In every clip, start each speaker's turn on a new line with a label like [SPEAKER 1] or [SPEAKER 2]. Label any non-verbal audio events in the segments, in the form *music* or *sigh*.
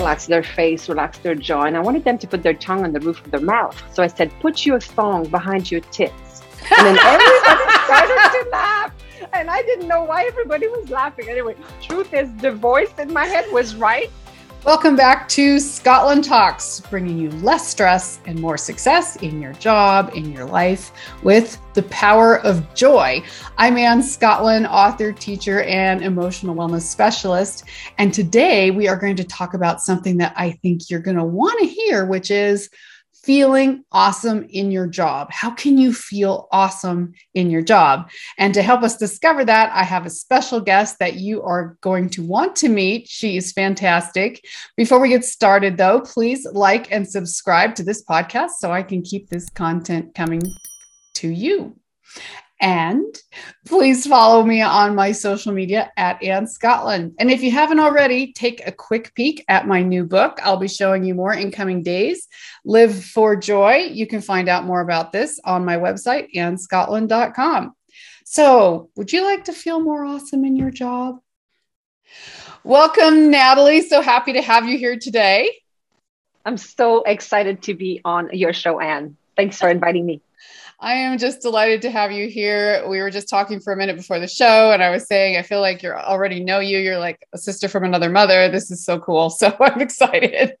[SPEAKER 1] relax their face, relax their jaw, and I wanted them to put their tongue on the roof of their mouth. So I said, put your thong behind your tits. And then everybody *laughs* started to laugh. And I didn't know why everybody was laughing. Anyway, truth is, the voice in my head was right.
[SPEAKER 2] Welcome back to Scotland Talks, bringing you less stress and more success in your job, in your life, with the power of joy. I'm Anne Scotland, author, teacher, and emotional wellness specialist. And today we are going to talk about something that I think you're going to want to hear, which is feeling awesome in your job. How can you feel awesome in your job? And to help us discover that, I have a special guest that you are going to want to meet. She is fantastic. Before we get started, though, please like and subscribe to this podcast so I can keep this content coming to you. And please follow me on my social media at Anne Scotland. And if you haven't already, take a quick peek at my new book. I'll be showing you more in coming days. Live for Joy. You can find out more about this on my website, annescotland.com. So, would you like to feel more awesome in your job? Welcome, Natalie. So happy to have you here today.
[SPEAKER 1] I'm so excited to be on your show, Anne. Thanks for inviting me.
[SPEAKER 2] I am just delighted to have you here. We were just talking for a minute before the show, and I was saying, I feel like you already know you. You're like a sister from another mother. This is so cool. *laughs* So I'm excited.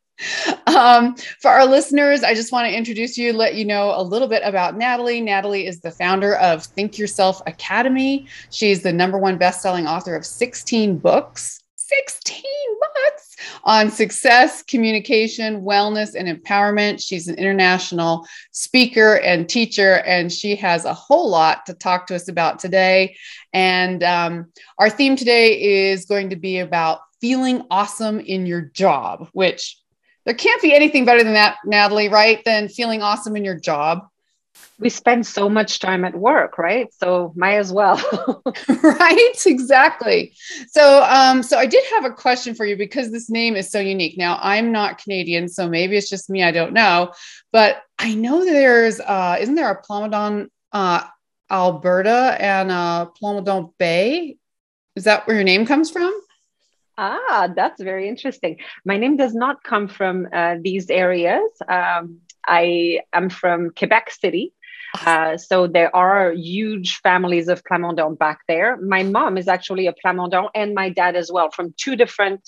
[SPEAKER 2] Um, for our listeners, I just want to introduce you, let you know a little bit about Natalie. Natalie is the founder of Think Yourself Academy. She's the number one best-selling author of 16 books. 16 books on success, communication, wellness, and empowerment. She's an international speaker and teacher, and she has a whole lot to talk to us about today. And um, our theme today is going to be about feeling awesome in your job, which there can't be anything better than that, Natalie, right? Than feeling awesome in your job
[SPEAKER 1] we spend so much time at work right? So might as well. *laughs*
[SPEAKER 2] Right? Exactly. So um so i did have a question for you because this name is so unique. Now i'm not canadian so maybe it's just me i don't know. But i know there's uh isn't there a Plamondon uh alberta and uh bay? Is that where your name comes from?
[SPEAKER 1] Ah, that's very interesting. My name does not come from uh, these areas. Um, I am from Quebec City, uh, so there are huge families of Plamondon back there. My mom is actually a Plamondon and my dad as well from two different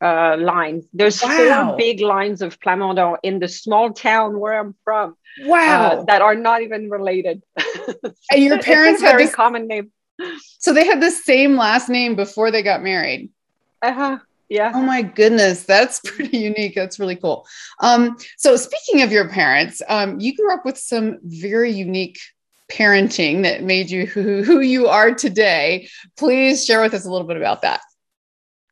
[SPEAKER 1] uh, lines. There's wow. four big lines of Plamondon in the small town where I'm from.
[SPEAKER 2] Wow.
[SPEAKER 1] Uh, that are not even related. *laughs*
[SPEAKER 2] and your parents had
[SPEAKER 1] this common name.
[SPEAKER 2] So they had the same last name before they got married.
[SPEAKER 1] Uh-huh. Yeah.
[SPEAKER 2] Oh my goodness, that's *laughs* pretty unique. That's really cool. Um, so speaking of your parents, um, you grew up with some very unique parenting that made you *laughs* who, who you are today. Please share with us a little bit about that.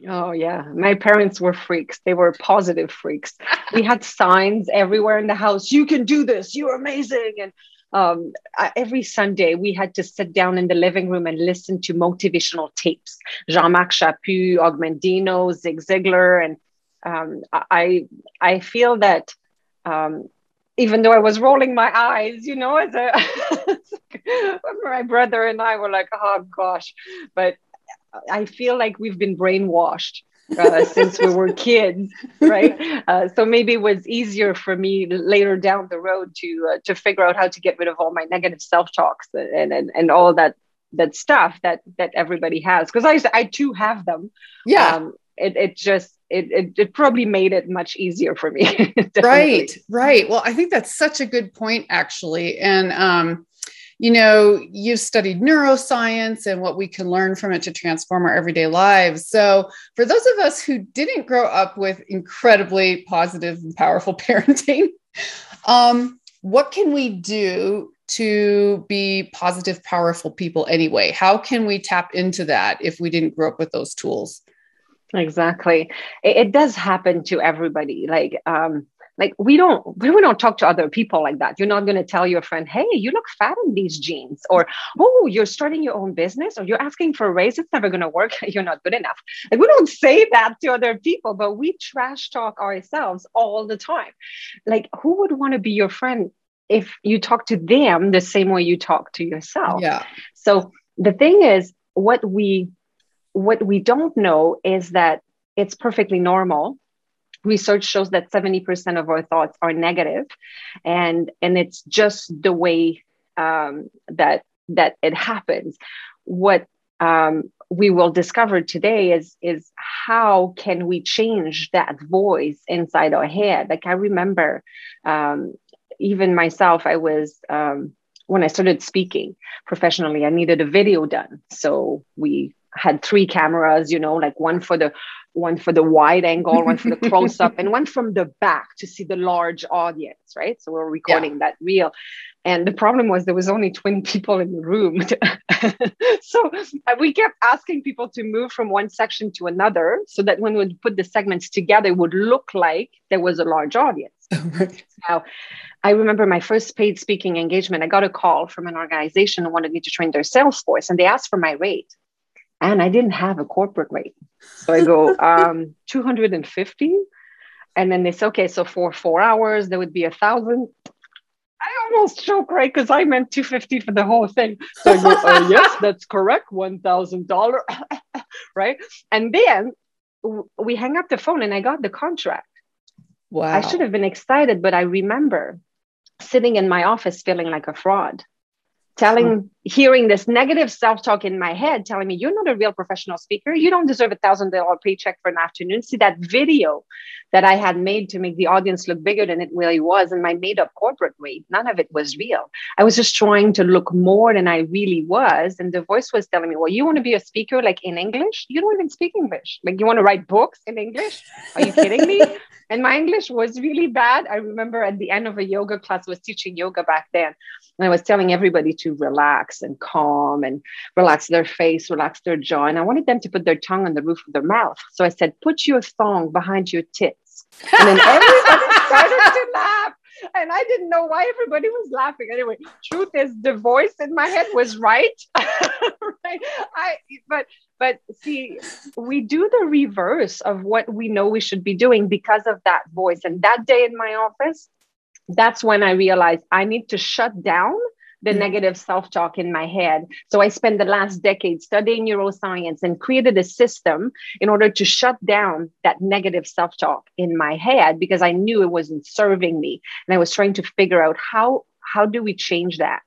[SPEAKER 1] Oh yeah, my parents were freaks. They were positive freaks. we had signs everywhere in the house. You can do this. You're amazing. And um, every Sunday, we had to sit down in the living room and listen to motivational tapes. Jean-Marc Chaput, Og Mandino, Zig Ziglar, and um, I I feel that um, even though I was rolling my eyes, you know, as a *laughs* my brother and I were like, oh gosh, but I feel like we've been brainwashed uh, since we were kids, right? Uh, so maybe it was easier for me later down the road to uh, to figure out how to get rid of all my negative self talks and, and and all that that stuff that that everybody has because I I too have them.
[SPEAKER 2] Yeah. Um,
[SPEAKER 1] it it just it, it, it probably made it much easier for me. *laughs*
[SPEAKER 2] right, right. Well, I think that's such a good point, actually. And um, you know, you've studied neuroscience and what we can learn from it to transform our everyday lives. So, for those of us who didn't grow up with incredibly positive and powerful *laughs* parenting, um, what can we do to be positive, powerful people anyway? How can we tap into that if we didn't grow up with those tools?
[SPEAKER 1] Exactly. It, it does happen to everybody. Like, um, like we don't *laughs* we don't talk to other people like that. You're not going to tell your friend hey you look fat in these jeans or oh you're starting your own business or you're asking for a raise it's never going to work *laughs* you're not good enough. Like we don't say that to other people but we trash talk ourselves all the time. Like who would want to be your friend if you talk to them the same way you talk to yourself?
[SPEAKER 2] Yeah.
[SPEAKER 1] So the thing is what we what we don't know is that it's perfectly normal research shows that 70% of our thoughts are negative. And and it's just the way um, that that it happens. What um, we will discover today is is how can we change that voice inside our head? Like i remember um, even myself i was um, when i started speaking professionally i needed a video done. So we had three cameras you know like one for the one for the wide angle one for the *laughs* close up and one from the back to see the large audience right so we're recording yeah. that reel and the problem was there was only 20 people in the room. *laughs* so uh, we kept asking people to move from one section to another so that when we put the segments together, it would look like there was a large audience. *laughs* Now, I remember my first paid speaking engagement. I got a call from an organization who wanted me to train their sales force, and they asked for my rate. And I didn't have a corporate rate. So I go, *laughs* um, 250. And then they say, okay, so for four hours, there would be a thousand. I almost choke, right? Because I meant 250 for the whole thing. So I go, *laughs* oh, yes, that's correct. $1,000, *laughs* right? And then we hang up the phone and I got the contract. Wow. I should have been excited, but I remember sitting in my office feeling like a fraud telling mm. hearing this negative self-talk in my head telling me you're not a real professional speaker. You don't deserve a thousand dollar paycheck for an afternoon. See that video that i had made to make the audience look bigger than it really was and my made-up corporate rate none of it was real. I was just trying to look more than i really was and the voice was telling me well you want to be a speaker like in english? You don't even speak english. Like you want to write books in english? Are you kidding me *laughs* and my english was really bad i remember at the end of a yoga class I was teaching yoga back then and I was telling everybody to relax and calm and relax their face, relax their jaw. And I wanted them to put their tongue on the roof of their mouth. So I said, put your thong behind your tits. And then *laughs* everybody started to laugh. And I didn't know why everybody was laughing. Anyway, truth is the voice in my head was right. *laughs* right? I but but see, we do the reverse of what we know we should be doing because of that voice. And that day in my office, that's when I realized I need to shut down the mm-hmm. negative self talk in my head. So I spent the last decade studying neuroscience and created a system in order to shut down that negative self talk in my head because I knew it wasn't serving me. And I was trying to figure out how how do we change that?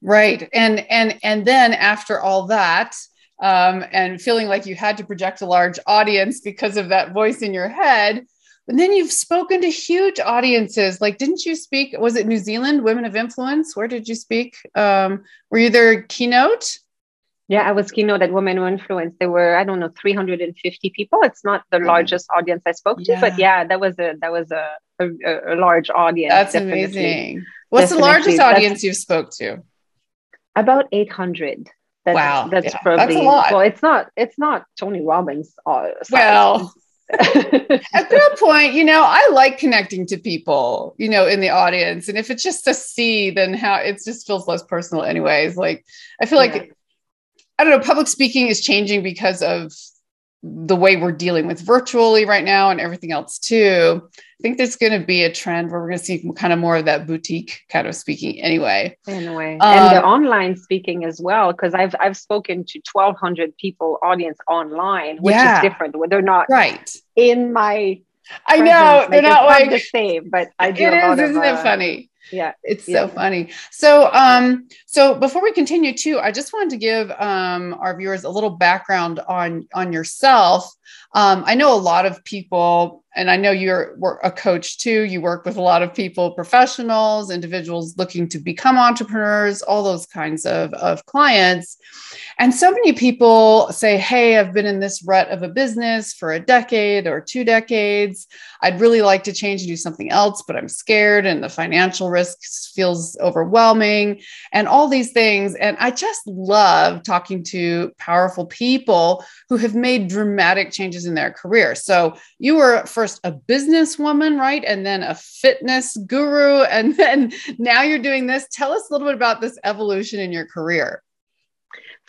[SPEAKER 2] Right. And and and then after all that, um, and feeling like you had to project a large audience because of that voice in your head, and then you've spoken to huge audiences. Like, didn't you speak? Was it New Zealand Women of Influence? Where did you speak? Um, were you their keynote?
[SPEAKER 1] Yeah, I was keynote at Women of Influence. There were, I don't know, 350 people. It's not the largest audience I spoke to, yeah. but yeah, that was a that was a a, a large audience.
[SPEAKER 2] That's definitely. amazing. What's definitely. the largest audience that's, you've spoke to?
[SPEAKER 1] About 800.
[SPEAKER 2] That's, wow,
[SPEAKER 1] that's yeah, probably that's a lot. well. It's not. It's not Tony Robbins. Uh,
[SPEAKER 2] well, at that point, you know, I like connecting to people, you know, in the audience. And if it's just a see, then how it just feels less personal, anyways. Like, I feel yeah. like, I don't know, public speaking is changing because of the way we're dealing with virtually right now and everything else too. I think there's going to be a trend where we're going to see kind of more of that boutique kind of speaking anyway.
[SPEAKER 1] Anyway, um, and the online speaking as well, because I've I've spoken to 1,200 people audience online, which yeah. is different. They're not
[SPEAKER 2] right
[SPEAKER 1] in my.
[SPEAKER 2] I know they're not like
[SPEAKER 1] the same, but I do.
[SPEAKER 2] It is, isn't it funny?
[SPEAKER 1] Yeah
[SPEAKER 2] it's yeah. so funny so um so before we continue too i just wanted to give um our viewers a little background on on yourself um i know a lot of people and I know you're a coach too. You work with a lot of people, professionals, individuals looking to become entrepreneurs, all those kinds of, of clients. And so many people say, Hey, I've been in this rut of a business for a decade or two decades. I'd really like to change and do something else, but I'm scared and the financial risk feels overwhelming and all these things. And I just love talking to powerful people who have made dramatic changes in their career. So you were first a businesswoman, right? And then a fitness guru. *laughs* And then now you're doing this. Tell us a little bit about this evolution in your career.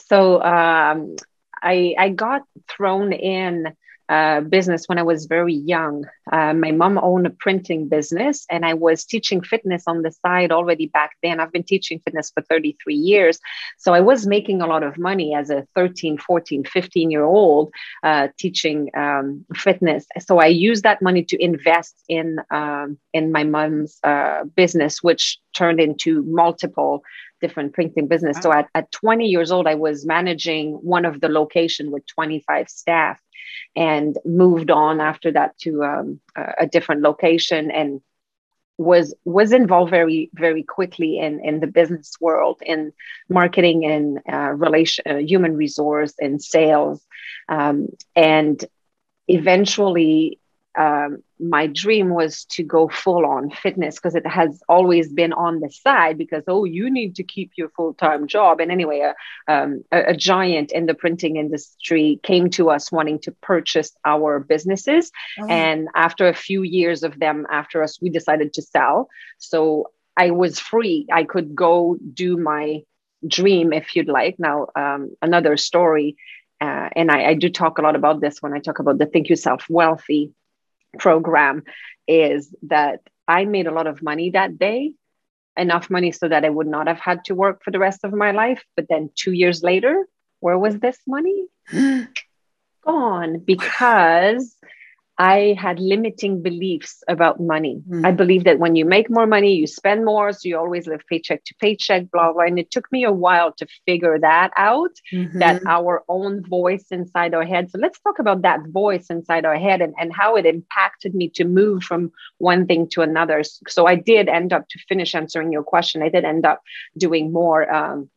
[SPEAKER 1] So um, I, I got thrown in uh, business when I was very young. Uh, my mom owned a printing business, and I was teaching fitness on the side already back then. I've been teaching fitness for 33 years. So I was making a lot of money as a 13, 14, 15 year old uh, teaching um, fitness. So I used that money to invest in, um, in my mom's uh, business, which turned into multiple different printing business. Wow. So at, at 20 years old, I was managing one of the location with 25 staff and moved on after that to um, a different location and was was involved very very quickly in in the business world in marketing and uh, relation uh, human resource and sales. Um, and eventually um, my dream was to go full on fitness because it has always been on the side because oh you need to keep your full time job. And anyway a, um, a, a, giant in the printing industry came to us wanting to purchase our businesses. Oh. and after a few years of them after us we decided to sell. So I was free. I could go do my dream if you'd like. Now um, another story uh, and I, I, do talk a lot about this when I talk about the Think Yourself Wealthy program is that I made a lot of money that day, enough money so that I would not have had to work for the rest of my life. But then two years later, where was this money? *gasps* Gone because I had limiting beliefs about money. Mm-hmm. I believe that when you make more money, you spend more. So you always live paycheck to paycheck, blah, blah. And it took me a while to figure that out, mm-hmm. that our own voice inside our head. So let's talk about that voice inside our head and, and how it impacted me to move from one thing to another. So I did end up to finish answering your question. I did end up doing more um,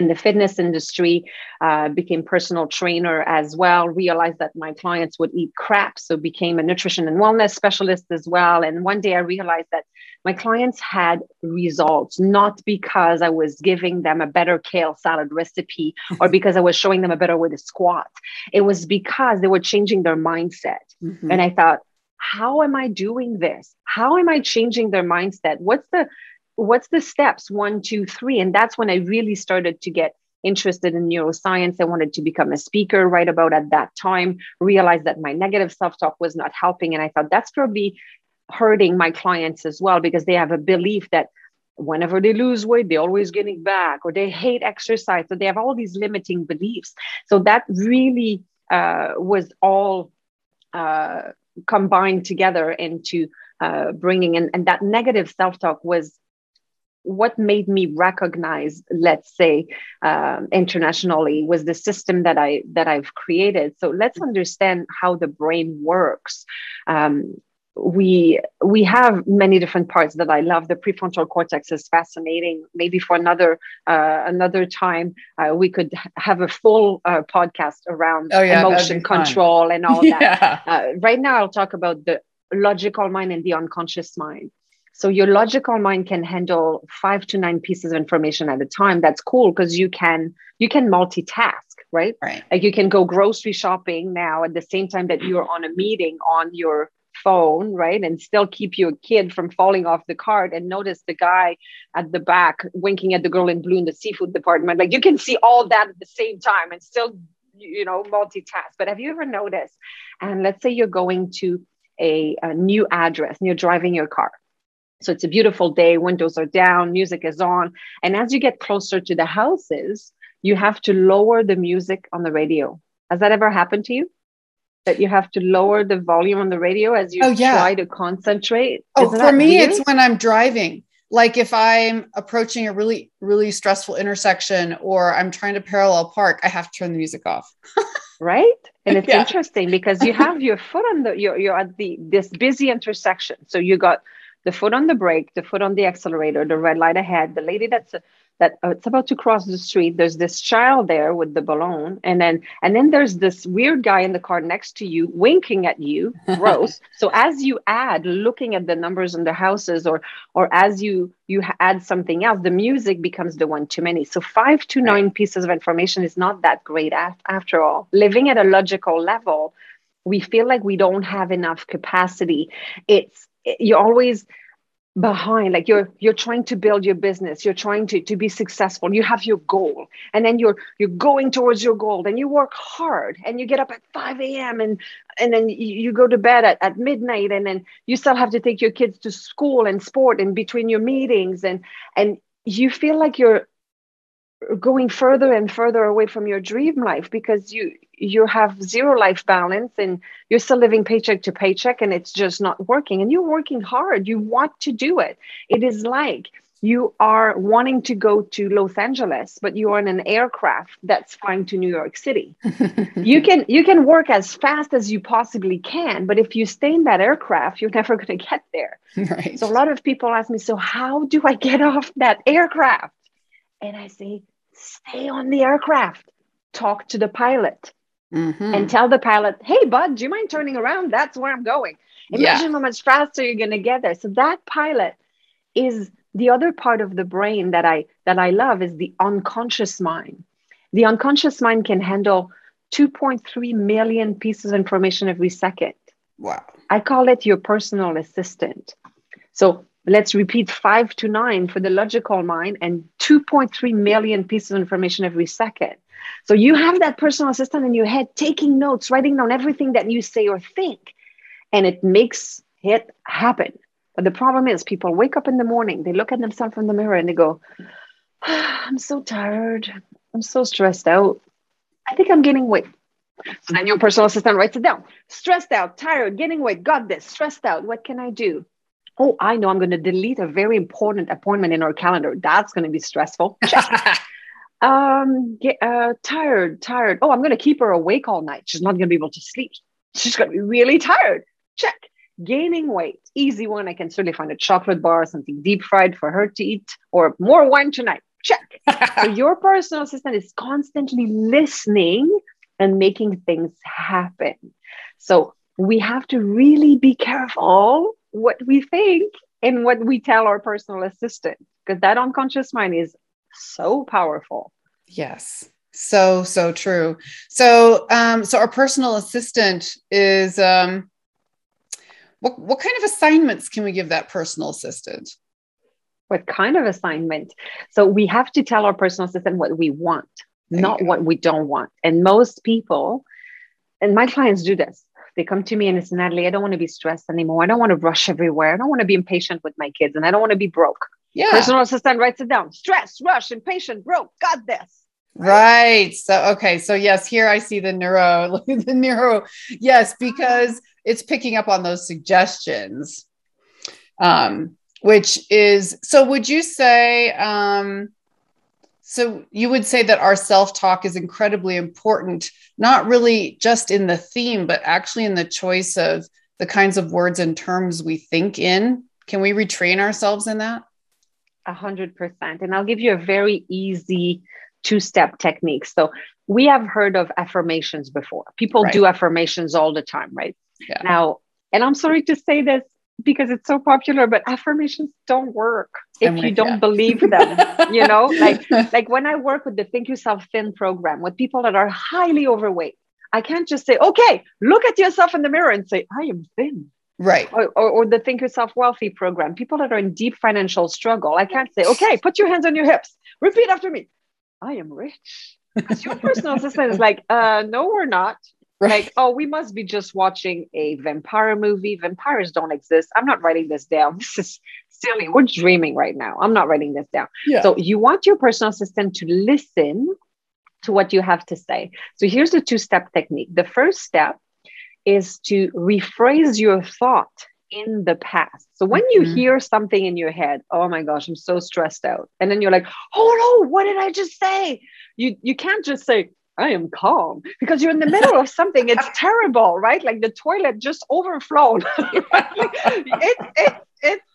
[SPEAKER 1] in the fitness industry, uh, became personal trainer as well, realized that my clients would eat crap. So became a nutrition and wellness specialist as well. And one day I realized that my clients had results, not because I was giving them a better kale salad recipe or *laughs* because I was showing them a better way to squat. It was because they were changing their mindset. Mm-hmm. And I thought, how am I doing this? How am I changing their mindset? What's the what's the steps one two three? And that's when i really started to get interested in neuroscience. I wanted to become a speaker right about at that time realized that my negative self-talk was not helping. And i thought that's probably hurting my clients as well because they have a belief that whenever they lose weight they're always getting back or they hate exercise. So they have all these limiting beliefs. So that really uh, was all uh, combined together into uh, bringing in and that negative self-talk was what made me recognize let's say um, internationally was the system that i that i've created so let's understand how the brain works um, we we have many different parts that I love. The prefrontal cortex is fascinating. Maybe for another uh, another time, uh, we could have a full uh, podcast around oh, yeah, emotion control and all *laughs* yeah. that. Uh, right now, I'll talk about the logical mind and the unconscious mind. So your logical mind can handle five to nine pieces of information at a time. That's cool because you can you can multitask, right?
[SPEAKER 2] Right.
[SPEAKER 1] Like you can go grocery shopping now at the same time that you're on a meeting on your phone, right? And still keep your kid from falling off the cart and notice the guy at the back winking at the girl in blue in the seafood department. Like you can see all that at the same time and still, you know, multitask. But have you ever noticed? And let's say you're going to a, a new address and you're driving your car so it's a beautiful day, windows are down, music is on. And as you get closer to the houses, you have to lower the music on the radio. Has that ever happened to you? That you have to lower the volume on the radio as you oh, yeah. try to concentrate?
[SPEAKER 2] Oh, Isn't for me, weird? it's when I'm driving. Like if I'm approaching a really, really stressful intersection or I'm trying to parallel park, I have to turn the music off. *laughs*
[SPEAKER 1] right? And it's yeah. interesting because you have your foot on the you're, you're at the this busy intersection. So you got the foot on the brake, the foot on the accelerator, the red light ahead, the lady that's that uh, it's about to cross the street. There's this child there with the balloon, and then and then there's this weird guy in the car next to you, winking at you. *laughs* Gross. so as you add, looking at the numbers in the houses, or or as you you add something else, the music becomes the one too many. So five to nine right. pieces of information is not that great after all. Living at a logical level, we feel like we don't have enough capacity. It's you always behind like you're you're trying to build your business you're trying to to be successful you have your goal and then you're you're going towards your goal and you work hard and you get up at 5 a.m and and then you go to bed at, at midnight and then you still have to take your kids to school and sport and between your meetings and and you feel like you're going further and further away from your dream life because you you have zero life balance and you're still living paycheck to paycheck and it's just not working. And you're working hard. You want to do it. It is like you are wanting to go to Los Angeles but you're in an aircraft that's flying to New York City. *laughs* You can you can work as fast as you possibly can but if you stay in that aircraft you're never going to get there. *laughs* Right. so a lot of people ask me so how do I get off that aircraft and I say, stay on the aircraft, talk to the pilot, mm-hmm. and tell the pilot, hey, bud, do you mind turning around? That's where I'm going. Imagine yeah. how much faster you're going to get there. So that pilot is the other part of the brain that I that I love is the unconscious mind. The unconscious mind can handle 2.3 million pieces of information every second.
[SPEAKER 2] Wow.
[SPEAKER 1] I call it your personal assistant. So let's repeat five to nine for the logical mind and 2.3 million pieces of information every second. So you have that personal assistant in your head taking notes, writing down everything that you say or think, and it makes it happen. But the problem is, people wake up in the morning, they look at themselves in the mirror and they go, ah, I'm so tired. I'm so stressed out. I think I'm gaining weight. So then your personal assistant writes it down. Stressed out, tired, gaining weight, got this, stressed out. What can I do? Oh, I know I'm going to delete a very important appointment in our calendar. That's going to be stressful. *laughs* um, get, uh, tired, tired. Oh, I'm going to keep her awake all night. She's not going to be able to sleep. She's going to be really tired. Check. Gaining weight, easy one. I can certainly find a chocolate bar, something deep fried for her to eat, or more wine tonight. Check. so *laughs* your personal assistant is constantly listening and making things happen. So we have to really be careful what we think and what we tell our personal assistant because that unconscious mind is so powerful.
[SPEAKER 2] Yes. So so true. So um so our personal assistant is um what, what kind of assignments can we give that personal assistant?
[SPEAKER 1] What kind of assignment? So we have to tell our personal assistant what we want there not what we don't want. And most people and my clients do this they come to me and it's Natalie, I don't want to be stressed anymore. I don't want to rush everywhere. I don't want to be impatient with my kids and I don't want to be broke. Yeah. Personal assistant writes it down. Stress, rush, impatient, broke. Got this.
[SPEAKER 2] Right. So okay. So yes, here I see the neuro, *laughs* the neuro. Yes, because it's picking up on those suggestions. Um, which is so would you say um so you would say that our self-talk is incredibly important, not really just in the theme, but actually in the choice of the kinds of words and terms we think in. Can we retrain ourselves in that?
[SPEAKER 1] A hundred percent. And I'll give you a very easy two-step technique. So we have heard of affirmations before. People right. do affirmations all the time, right? Yeah. Now, and I'm sorry to say this, because it's so popular but affirmations don't work if you don't believe them you know? *laughs* Like like when i work with the think yourself thin program with people that are highly overweight i can't just say okay look at yourself in the mirror and say i am thin
[SPEAKER 2] right.
[SPEAKER 1] Or, or, or the think yourself wealthy program people that are in deep financial struggle i can't say okay put your hands on your hips. Repeat after me. I am rich. Because your personal assistant is *laughs* like uh no we're not Right. Like, oh, we must be just watching a vampire movie. Vampires don't exist. I'm not writing this down. *laughs* This is silly. We're dreaming right now. I'm not writing this down. Yeah. So you want your personal assistant to listen to what you have to say. So here's the two-step technique. The first step is to rephrase your thought in the past. So when mm-hmm. you hear something in your head, oh my gosh, I'm so stressed out. And then you're like, oh no, what did I just say? You you can't just say, I am calm because you're in the middle of something. It's *laughs* terrible, right? Like the toilet just overflowed. *laughs* it's it, it's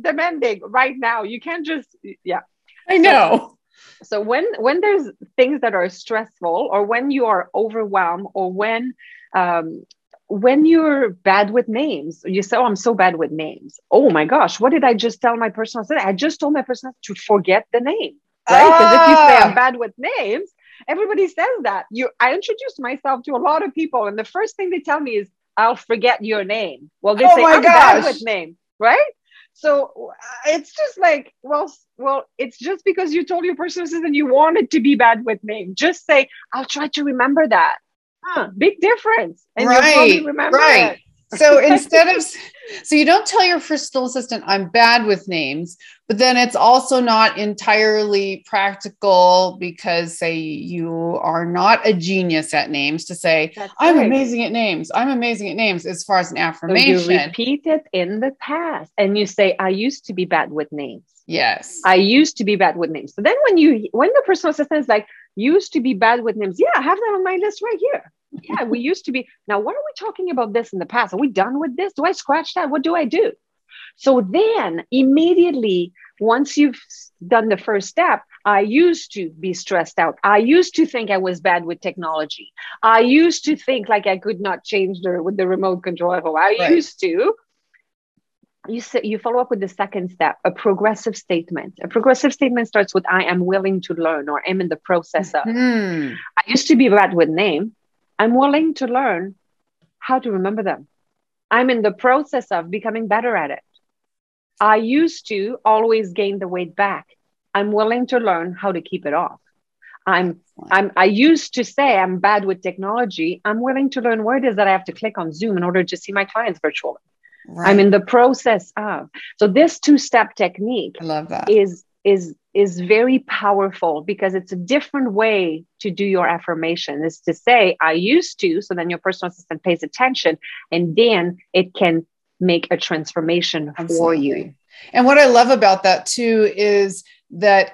[SPEAKER 1] demanding right now. You can't just yeah.
[SPEAKER 2] I know.
[SPEAKER 1] So, so when when there's things that are stressful, or when you are overwhelmed, or when um, when you're bad with names, you say, "Oh, I'm so bad with names." Oh my gosh, what did I just tell my personal assistant? I just told my personal to forget the name, right? Because ah. if you say I'm ah. bad with names, everybody says that. You, I introduced myself to a lot of people, and the first thing they tell me is, "I'll forget your name." Well, they oh say I'm gosh. bad with name, right? So uh, it's just like, well, well, it's just because you told your personal assistant you wanted to be bad with names. Just say, I'll try to remember that. Huh, big difference.
[SPEAKER 2] And right, remember right. It so instead of so you don't tell your personal assistant i'm bad with names but then it's also not entirely practical because say you are not a genius at names to say i'm amazing at names i'm amazing at names as far as an affirmation so
[SPEAKER 1] you repeat it in the past and you say i used to be bad with names.
[SPEAKER 2] Yes.
[SPEAKER 1] I used to be bad with names. So then when you when the personal assistant is like used to be bad with names yeah i have that on my list right here yeah, we used to be. Now, what are we talking about this in the past? Are we done with this? Do I scratch that? What do I do? So then immediately, once you've done the first step, I used to be stressed out. I used to think I was bad with technology. I used to think like I could not change the with the remote control. I right. used to. You say, you follow up with the second step, a progressive statement. A progressive statement starts with "I am willing to learn" or "I'm in the process of." Mm-hmm. I used to be bad with name. I'm willing to learn how to remember them. I'm in the process of becoming better at it. I used to always gain the weight back. I'm willing to learn how to keep it off. I'm, I'm, I used to say I'm bad with technology. I'm willing to learn where it is that I have to click on Zoom in order to see my clients virtually. Right. I'm in the process of. So this two-step technique
[SPEAKER 2] I love that.
[SPEAKER 1] is is is very powerful because it's a different way to do your affirmation. Is to say i used to so then your personal assistant pays attention and then it can make a transformation Absolutely. for you.
[SPEAKER 2] And what i love about that too is that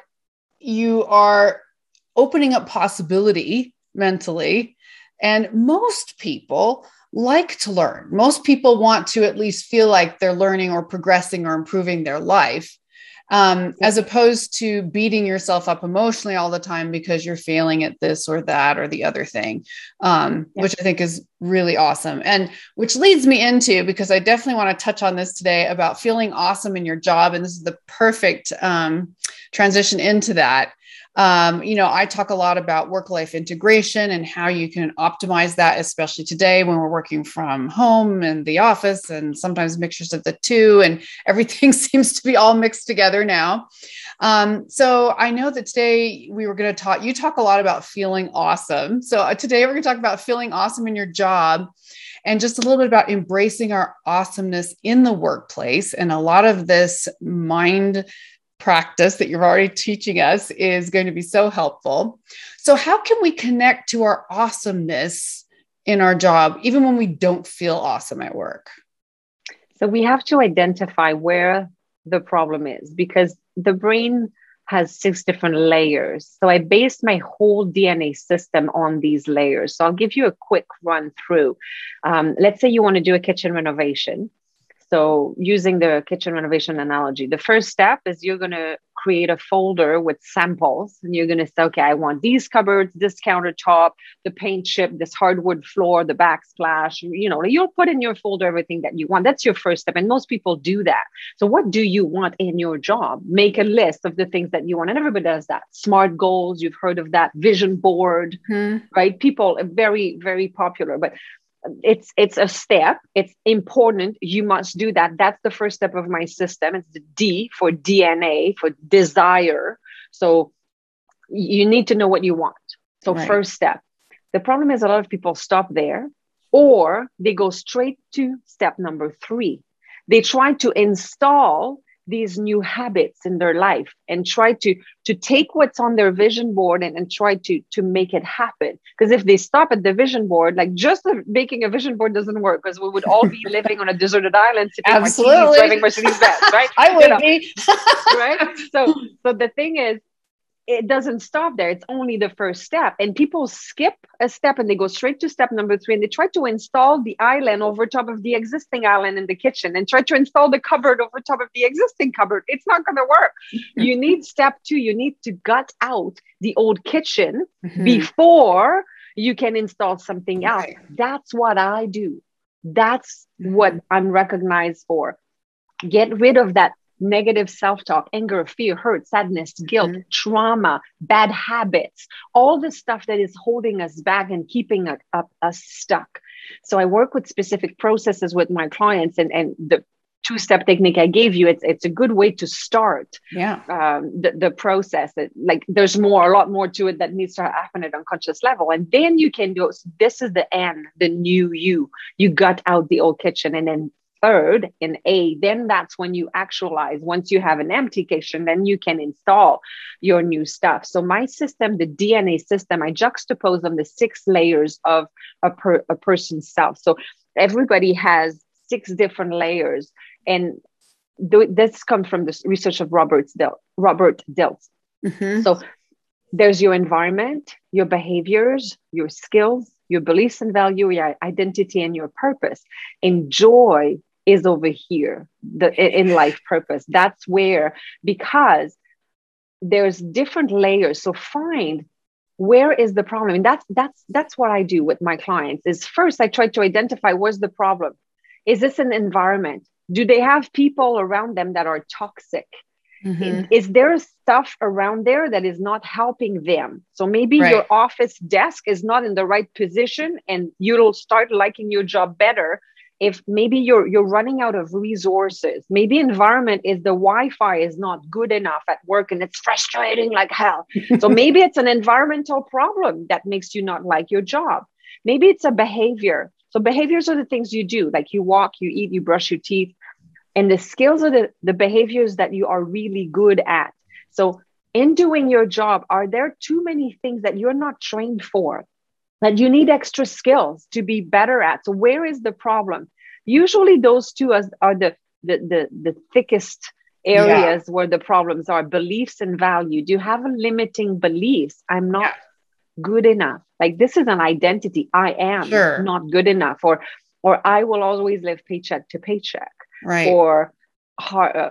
[SPEAKER 2] you are opening up possibility mentally and most people like to learn. Most people want to at least feel like they're learning or progressing or improving their life um, as opposed to beating yourself up emotionally all the time because you're failing at this or that or the other thing, um, yeah. which I think is really awesome. And which leads me into because I definitely want to touch on this today about feeling awesome in your job. And this is the perfect um, transition into that. Um, you know, I talk a lot about work life integration and how you can optimize that, especially today when we're working from home and the office, and sometimes mixtures of the two, and *laughs* everything seems to be all mixed together now. Um, so I know that today we were going to talk, you talk a lot about feeling awesome. So uh, today we're going to talk about feeling awesome in your job and just a little bit about embracing our awesomeness in the workplace. And a lot of this mind practice that you're already teaching us is going to be so helpful. So, how can we connect to our awesomeness in our job, even when we don't feel awesome at work?
[SPEAKER 1] So, we have to identify where the problem is because the brain has six different layers. So, I based my whole DNA system on these layers. So, I'll give you a quick run through. Um, let's say you want to do a kitchen renovation. So, using the kitchen renovation analogy, the first step is you're going to create a folder with samples and you're going to say, okay, I want these cupboards, this countertop, the paint chip, this hardwood floor, the backsplash. You know, you'll put in your folder everything that you want. That's your first step. And most people do that. So, what do you want in your job? Make a list of the things that you want. And everybody does that. Smart goals, you've heard of that, vision board, mm-hmm. right? People, very, very popular. But it's it's a step. It's important. You must do that. That's the first step of my system. It's the d for dna for desire. So you need to know what you want. So right. first step. The problem is a lot of people stop there or they go straight to step number three. They try to install these new habits in their life and try to to take what's on their vision board and, and try to to make it happen because if they stop at the vision board like just making a vision board doesn't work because we would all be *laughs* living on a deserted island
[SPEAKER 2] sipping Absolutely.
[SPEAKER 1] driving Mercedes Benz right *laughs*
[SPEAKER 2] I would you know? be
[SPEAKER 1] right so so the thing is it doesn't stop there. It's only the first step. And people skip a step and they go straight to step number three and they try to install the island over top of the existing island in the kitchen and try to install the cupboard over top of the existing cupboard. It's not going to work. *laughs* you need step two. You need to gut out the old kitchen mm-hmm. before you can install something else. Right. That's what I do. That's what I'm recognized for. Get rid of that negative self talk, anger, fear, hurt, sadness, guilt, mm-hmm. trauma, bad habits, all the stuff that is holding us back and keeping us, us stuck. So I work with specific processes with my clients, and, and the two step technique I gave you, it's it's a good way to start.
[SPEAKER 2] Yeah.
[SPEAKER 1] Um, the, the process. It, like there's more, a lot more to it that needs to happen at unconscious level, and then you can go. This is the end, the new you. You got out the old kitchen, and then third in A, then that's when you actualize. Once you have an empty kitchen, then you can install your new stuff. So my system, the DNA system, I juxtapose on the six layers of a, per, a person's self. So everybody has six different layers and th- this comes from the research of Robert's Del- Robert Dilts. Mm-hmm. So there's your environment, your behaviors, your skills, your beliefs and value, your identity, and your purpose. And joy is over here, the in life purpose. That's where because there's different layers. So find where is the problem and that's that's that's what i do with my clients is first i try to identify where's the problem is this an environment do they have people around them that are toxic mm-hmm. is there stuff around there that is not helping them so maybe right. your office desk is not in the right position and you'll start liking your job better if maybe you're you're running out of resources maybe environment is the wi-fi is not good enough at work and it's frustrating like hell. So *laughs* maybe it's an environmental problem that makes you not like your job. Maybe it's a behavior. So behaviors are the things you do like you walk you eat you brush your teeth. And the skills are the, the behaviors that you are really good at. So in doing your job are there too many things that you're not trained for that you need extra skills to be better at. So where is the problem? Usually those two are, are the, the the the thickest areas yeah. where the problems are beliefs and value. Do you have a limiting beliefs? I'm not yeah. good enough. Like this is an identity. I am sure. not good enough. Or or i will always live paycheck to paycheck.
[SPEAKER 2] Right.
[SPEAKER 1] Or uh,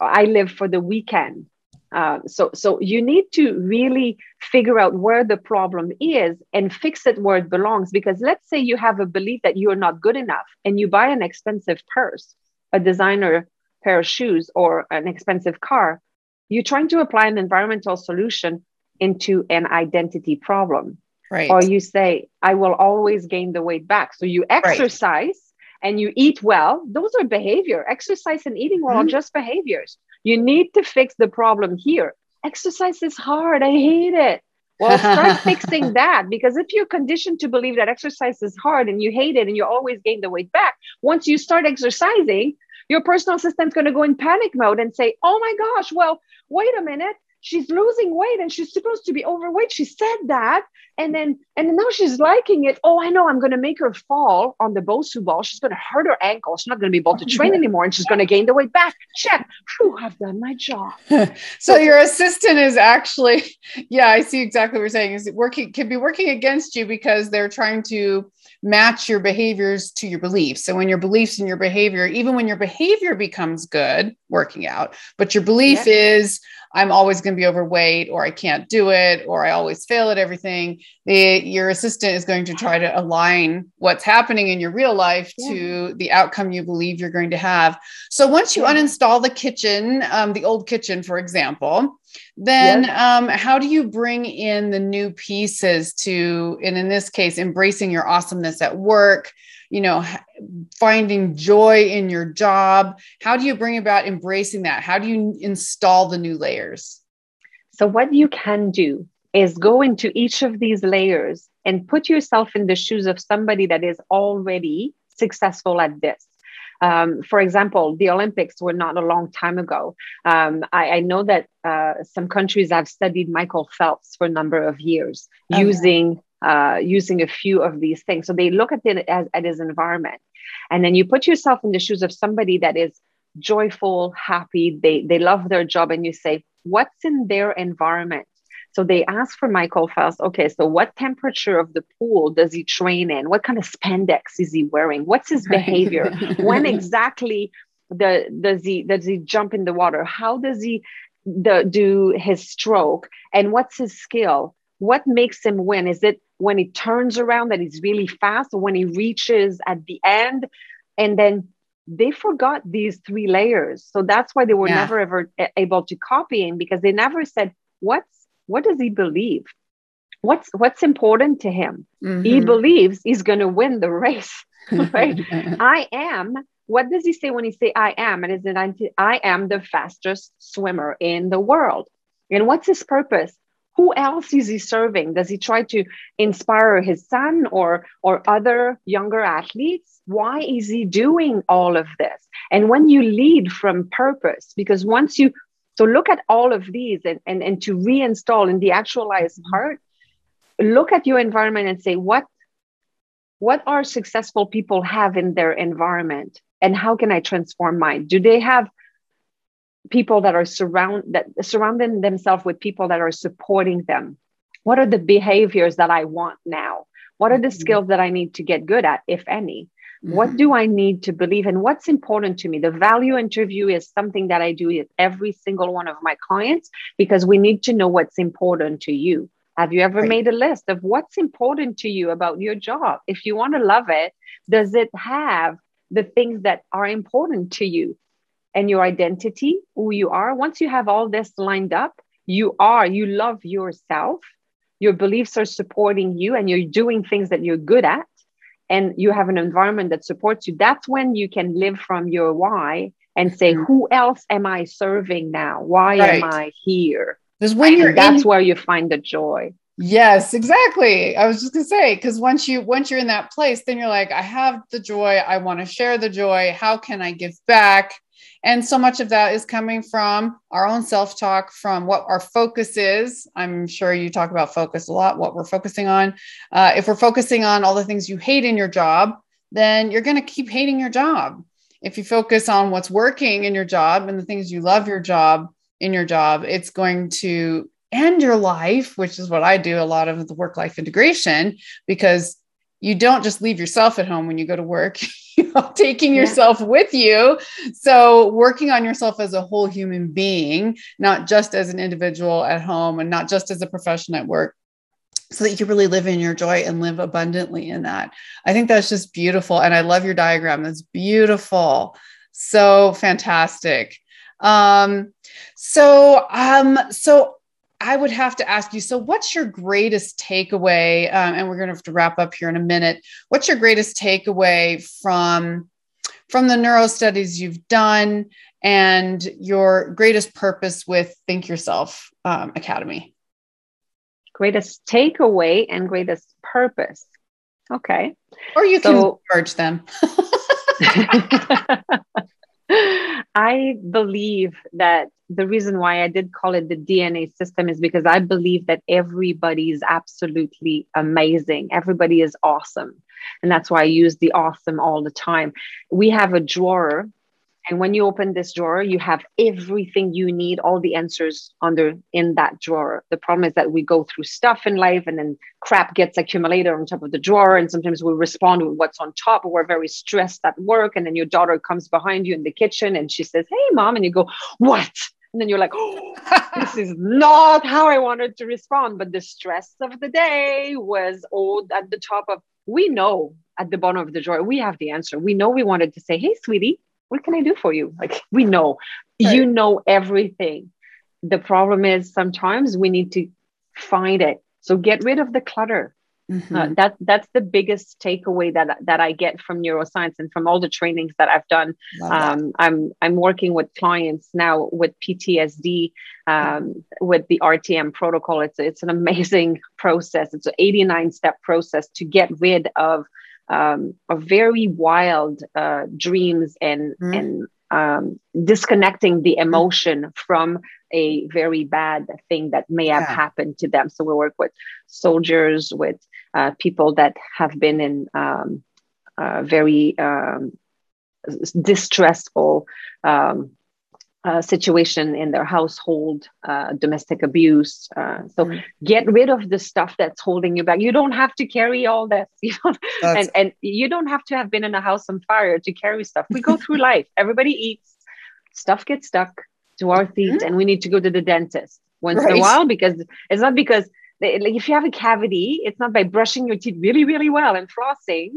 [SPEAKER 1] i live for the weekend uh, so, so you need to really figure out where the problem is and fix it where it belongs. Because let's say you have a belief that you're not good enough, and you buy an expensive purse, a designer pair of shoes, or an expensive car. You're trying to apply an environmental solution into an identity problem.
[SPEAKER 2] Right.
[SPEAKER 1] Or you say, I will always gain the weight back. So you exercise. Right and you eat well, those are behavior. Exercise and eating well mm-hmm. are just behaviors. You need to fix the problem here. Exercise is hard. I hate it. Well, start *laughs* fixing that because if you're conditioned to believe that exercise is hard and you hate it and you always gain the weight back, once you start exercising, your personal assistant's going to go in panic mode and say, Oh my gosh, well, wait a minute she's losing weight and she's supposed to be overweight. She said that. And then and now she's liking it. Oh, I know. I'm going to make her fall on the Bosu ball. She's going to hurt her ankle. She's not going to be able to train *laughs* anymore, and she's going to gain the weight back. Check. Whew, I've done my job. *laughs*
[SPEAKER 2] so your assistant is actually, *laughs* yeah, I see exactly what you're saying. Is working can be working against you because they're trying to match your behaviors to your beliefs. So when your beliefs and your behavior, even when your behavior becomes good, working out, but your belief yeah. is I'm always going to be overweight or I can't do it or I always fail at everything, the, your assistant is going to try to align what's happening in your real life yeah. to the outcome you believe you're going to have. So once you yeah. uninstall the kitchen, um, the old kitchen, for example, then yes. um, how do you bring in the new pieces to and in this case embracing your awesomeness at work you know finding joy in your job? How do you bring about embracing that? How do you install the new layers?
[SPEAKER 1] So what you can do is go into each of these layers and put yourself in the shoes of somebody that is already successful at this um, for example, the Olympics were not a long time ago. Um, I, I, know that uh, some countries have studied Michael Phelps for a number of years okay. using uh, using a few of these things. So they look at it as at his environment, and then you put yourself in the shoes of somebody that is joyful, happy. They they love their job, and you say, what's in their environment? So they asked for Michael Phelps, okay, so what temperature of the pool does he train in? What kind of spandex is he wearing? What's his behavior? *laughs* when exactly the, does he does he jump in the water? How does he the, do his stroke? And what's his skill? What makes him win? Is it when he turns around that he's really fast or when he reaches at the end? And then they forgot these three layers. So that's why they were yeah. never ever able to copy him because they never said, what's what does he believe? What's what's important to him? Mm-hmm. He believes he's going to win the race, *laughs* *laughs* right? *laughs* I am what does he say when he say I am? And is it I am the fastest swimmer in the world? And what's his purpose? Who else is he serving? Does he try to inspire his son or or other younger athletes? Why is he doing all of this? And when you lead from purpose, because once you so look at all of these and, and, and to reinstall in the actualized mm-hmm. part, look at your environment and say, what what are successful people have in their environment and how can i transform mine do they have people that are surround that surrounding themselves with people that are supporting them what are the behaviors that i want now what are the mm-hmm. skills that i need to get good at if any mm-hmm. what do i need to believe and what's important to me the value interview is something that i do with every single one of my clients because we need to know what's important to you have you ever right. made a list of what's important to you about your job? If you want to love it, does it have the things that are important to you and your identity, who you are? Once you have all this lined up, you are, you love yourself, your beliefs are supporting you, and you're doing things that you're good at, and you have an environment that supports you. That's when you can live from your why and say, mm-hmm. Who else am I serving now? Why right. am I here?
[SPEAKER 2] Because when you're
[SPEAKER 1] that's in, where you find the joy.
[SPEAKER 2] Yes, exactly. I was just gonna say, because once you once you're in that place, then you're like, I have the joy, I want to share the joy. How can I give back? And so much of that is coming from our own self talk, from what our focus is. I'm sure you talk about focus a lot, what we're focusing on. Uh, if we're focusing on all the things you hate in your job, then you're going to keep hating your job. If you focus on what's working in your job and the things you love your job, in your job, it's going to end your life, which is what I do a lot of the work life integration, because you don't just leave yourself at home when you go to work, *laughs* you know, taking yeah. yourself with you. So, working on yourself as a whole human being, not just as an individual at home and not just as a profession at work, so that you can really live in your joy and live abundantly in that. I think that's just beautiful. And I love your diagram. That's beautiful. So fantastic. Um, so, um, so I would have to ask you. So, what's your greatest takeaway? Um, and we're going to have to wrap up here in a minute. What's your greatest takeaway from from the neuro studies you've done, and your greatest purpose with Think Yourself um, Academy?
[SPEAKER 1] Greatest takeaway and greatest purpose. Okay.
[SPEAKER 2] Or you so, can merge them. *laughs* *laughs* *laughs*
[SPEAKER 1] I believe that the reason why I did call it the DNA system is because I believe that everybody is absolutely amazing. Everybody is awesome. And that's why I use the awesome all the time. We have a drawer and when you open this drawer, you have everything you need, all the answers under in that drawer. The problem is that we go through stuff in life and then crap gets accumulated on top of the drawer. And sometimes we respond with what's on top. We're very stressed at work. And then your daughter comes behind you in the kitchen and she says, Hey, mom. And you go, What? And then you're like, oh, *laughs* this is not how I wanted to respond. But the stress of the day was all at the top of, we know at the bottom of the drawer, we have the answer. We know we wanted to say, Hey, sweetie, what can I do for you? Like *laughs* we know, right. you know everything. The problem is sometimes we need to find it. So get rid of the clutter. Mm-hmm. Uh, that that's the biggest takeaway that that I get from neuroscience and from all the trainings that I've done. Um, I'm I'm working with clients now with PTSD um, with the RTM protocol. It's it's an *laughs* amazing process. It's an 89 step process to get rid of um, of very wild uh, dreams and mm. and um, disconnecting the emotion from a very bad thing that may have yeah. happened to them. So we work with soldiers, with uh, people that have been in um, uh, very um, distressful um, uh, situation in their household, uh, domestic abuse. Uh, so mm-hmm. get rid of the stuff that's holding you back. You don't have to carry all this, *laughs* you know, and and you don't have to have been in a house on fire to carry stuff. We go through *laughs* life. Everybody eats. Stuff gets stuck to our feet, mm-hmm. and we need to go to the dentist once right. in a while because it's not because like if you have a cavity, it's not by brushing your teeth really really well and flossing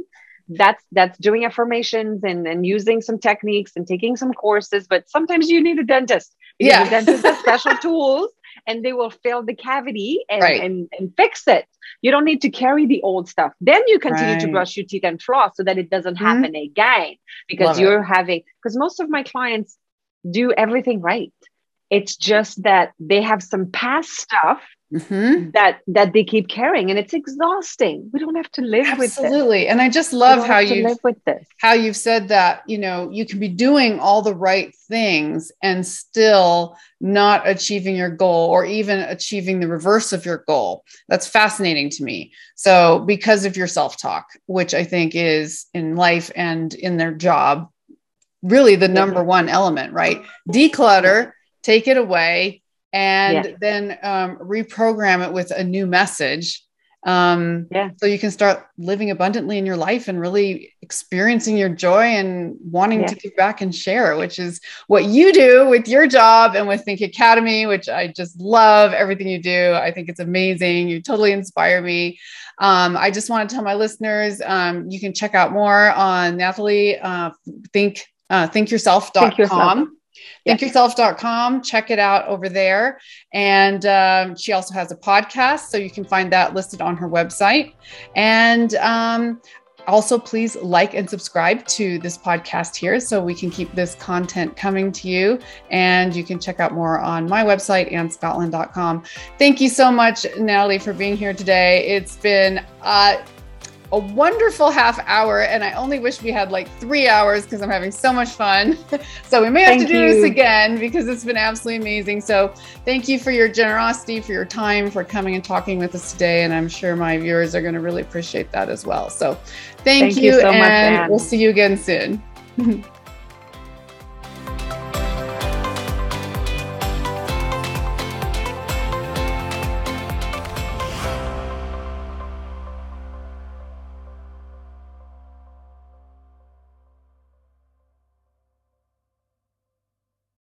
[SPEAKER 1] that's that's doing affirmations and, and using some techniques and taking some courses but sometimes you need a dentist
[SPEAKER 2] yeah
[SPEAKER 1] the dentist has *laughs* special tools and they will fill the cavity and,
[SPEAKER 2] Right.
[SPEAKER 1] and, and fix it. You don't need to carry the old stuff. Then you continue to brush your teeth and floss so that it doesn't mm-hmm. happen again because
[SPEAKER 2] Love
[SPEAKER 1] you're having, because most of my clients do everything right. It's just that they have some past stuff
[SPEAKER 2] Mhm.
[SPEAKER 1] that that they keep carrying and it's exhausting. We don't have to live with.
[SPEAKER 2] Absolutely. And I just love how you
[SPEAKER 1] live with this.
[SPEAKER 2] how you've said that, you know, you can be doing all the right things and still not achieving your goal or even achieving the reverse of your goal. That's fascinating to me. So, because of your self-talk, which I think is in life and in their job really the number one element, right? Declutter, take it away and
[SPEAKER 1] Yeah.
[SPEAKER 2] then um, reprogram it with a new message um
[SPEAKER 1] Yeah.
[SPEAKER 2] so you can start living abundantly in your life and really experiencing your joy and wanting
[SPEAKER 1] Yeah.
[SPEAKER 2] to give back and share which is what you do with your job and with think academy which i just love everything you do i think it's amazing you totally inspire me um, i just want to tell my listeners um, you can check out more on natalie uh, think uh, thinkyourself.com
[SPEAKER 1] Think Yourself. Yeah.
[SPEAKER 2] thinkyourself.com check it out over there. And um, she also has a podcast so you can find that listed on her website. And um, also please like and subscribe to this podcast here so we can keep this content coming to you. And you can check out more on my website and scotland.com thank you so much natalie for being here today. It's been uh, a wonderful half hour and i only wish we had like three hours because i'm having so much fun. *laughs* So we may have
[SPEAKER 1] Thank
[SPEAKER 2] to do this again because it's been absolutely amazing. So thank you for your generosity for your time for coming and talking with us today and i'm sure my viewers are going to really appreciate that as well. So thank,
[SPEAKER 1] Thank you so
[SPEAKER 2] and
[SPEAKER 1] Anne.
[SPEAKER 2] we'll see you again soon *laughs*